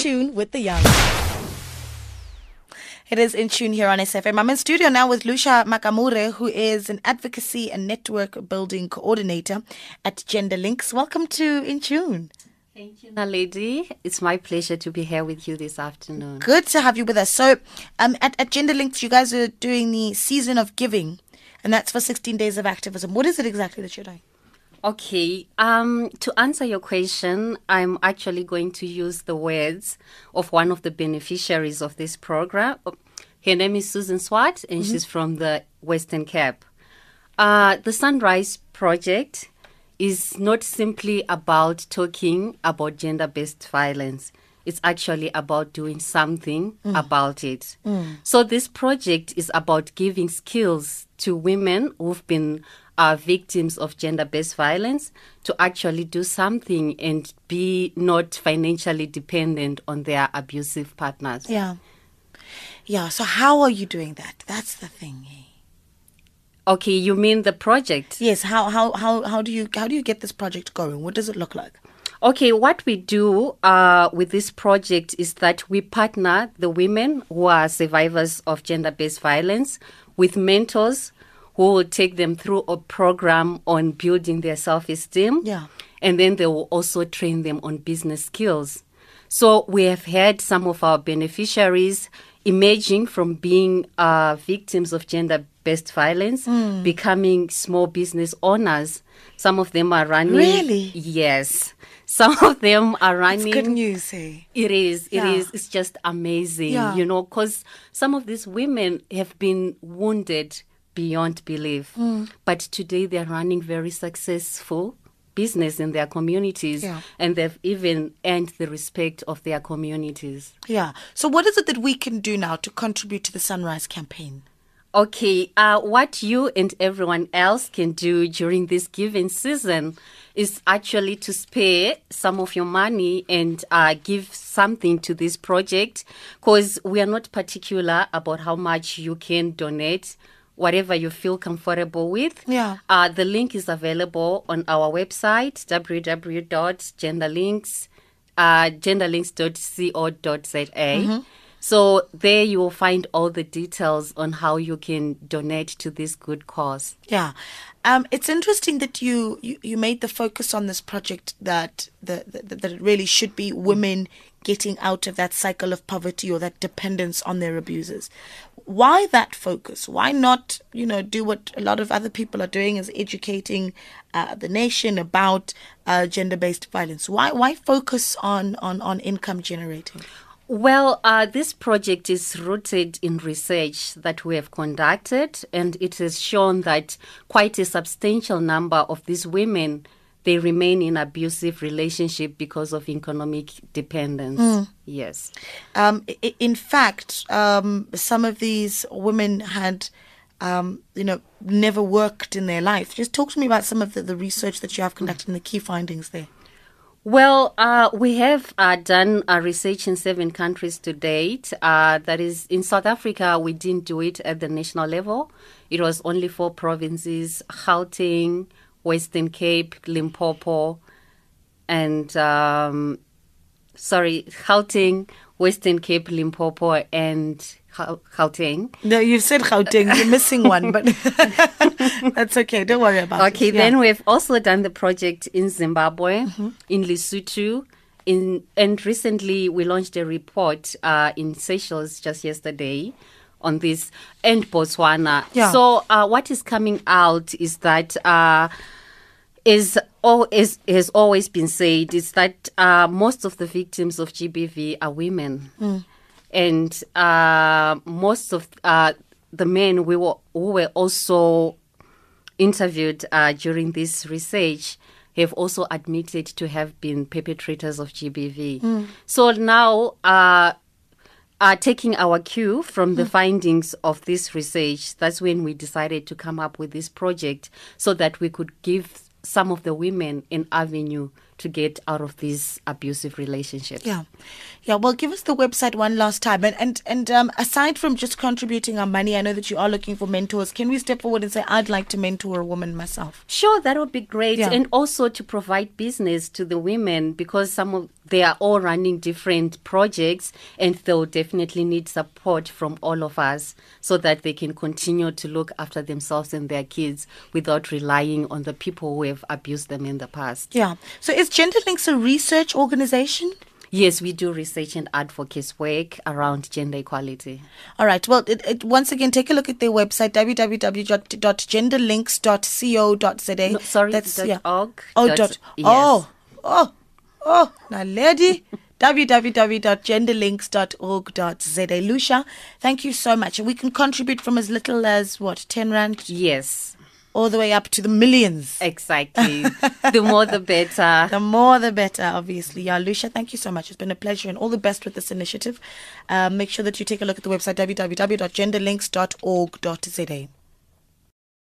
tune with the young. It is in tune here on SFM. I'm in studio now with Lucia Makamure, who is an advocacy and network building coordinator at Gender Links. Welcome to In Tune. Thank you, Naledi. It's my pleasure to be here with you this afternoon. Good to have you with us. So, um, at, at Gender Links, you guys are doing the season of giving, and that's for 16 days of activism. What is it exactly that you're doing? Okay, um, to answer your question, I'm actually going to use the words of one of the beneficiaries of this program. Her name is Susan Swart, and mm-hmm. she's from the Western Cape. Uh, the Sunrise Project is not simply about talking about gender based violence. It's actually about doing something mm. about it. Mm. So, this project is about giving skills to women who've been are victims of gender based violence to actually do something and be not financially dependent on their abusive partners. Yeah. Yeah. So, how are you doing that? That's the thing. Okay, you mean the project? Yes. How, how, how, how, do, you, how do you get this project going? What does it look like? Okay, what we do uh, with this project is that we partner the women who are survivors of gender based violence with mentors who will take them through a program on building their self esteem. Yeah. And then they will also train them on business skills. So we have had some of our beneficiaries emerging from being uh, victims of gender based violence, mm. becoming small business owners. Some of them are running. Really? Yes. Some of them are running. It's good news, hey? It is. It yeah. is. It's just amazing, yeah. you know, because some of these women have been wounded beyond belief. Mm. But today they're running very successful business in their communities yeah. and they've even earned the respect of their communities. Yeah. So what is it that we can do now to contribute to the Sunrise campaign? Okay, uh, what you and everyone else can do during this giving season is actually to spare some of your money and uh, give something to this project because we are not particular about how much you can donate whatever you feel comfortable with. Yeah. Uh, the link is available on our website, www.genderlinks, uh, genderlinks.co.za. Mm-hmm. So there you will find all the details on how you can donate to this good cause. Yeah. Um, it's interesting that you, you, you made the focus on this project that, the, the, that it really should be women getting out of that cycle of poverty or that dependence on their abusers why that focus? Why not, you know, do what a lot of other people are doing is educating uh, the nation about uh, gender-based violence? Why why focus on on on income generating? Well, uh, this project is rooted in research that we have conducted, and it has shown that quite a substantial number of these women they remain in abusive relationship because of economic dependence. Mm. Yes. Um, in fact, um, some of these women had, um, you know, never worked in their life. Just talk to me about some of the, the research that you have conducted and the key findings there. Well, uh, we have uh, done uh, research in seven countries to date. Uh, that is, in South Africa, we didn't do it at the national level. It was only four provinces Gauteng, Western Cape, Limpopo, and um, sorry, Gauteng, Western Cape, Limpopo, and Gauteng. No, you've said Gauteng. You're missing one, but that's okay. Don't worry about okay, it. Okay, then we've also done the project in Zimbabwe, mm-hmm. in Lesotho, in and recently we launched a report uh, in Seychelles just yesterday on this and Botswana. Yeah. So uh, what is coming out is that uh, is all is has always been said is that uh, most of the victims of GBV are women, mm. and uh, most of uh, the men we were who were also interviewed uh, during this research have also admitted to have been perpetrators of GBV. Mm. So now taking our cue from the mm. findings of this research, that's when we decided to come up with this project so that we could give some of the women an avenue to get out of these abusive relationships. Yeah, yeah. Well, give us the website one last time, and and and um, aside from just contributing our money, I know that you are looking for mentors. Can we step forward and say, I'd like to mentor a woman myself? Sure, that would be great, Yeah. and also to provide business to the women because some of they are all running different projects, and they'll definitely need support from all of us so that they can continue to look after themselves and their kids without relying on the people who have abused them in the past. Yeah. So is Gender Links a research organization? Yes, we do research and advocacy work around gender equality. All right. Well, it, it, once again, take a look at their website www.genderlinks.co.za. No, sorry, That's dot yeah. org, Oh, dot- dot, yes. oh, oh, oh. Now, lady. www.genderlinks.org.za. Lucia, thank you so much. We can contribute from as little as what, 10 rand Yes, all the way up to the millions. exactly. the more the better. The more the better, obviously. Yeah, Lucia, thank you so much. It's been a pleasure and all the best with this initiative. Um, make sure that you take a look at the website www.genderlinks.org.za.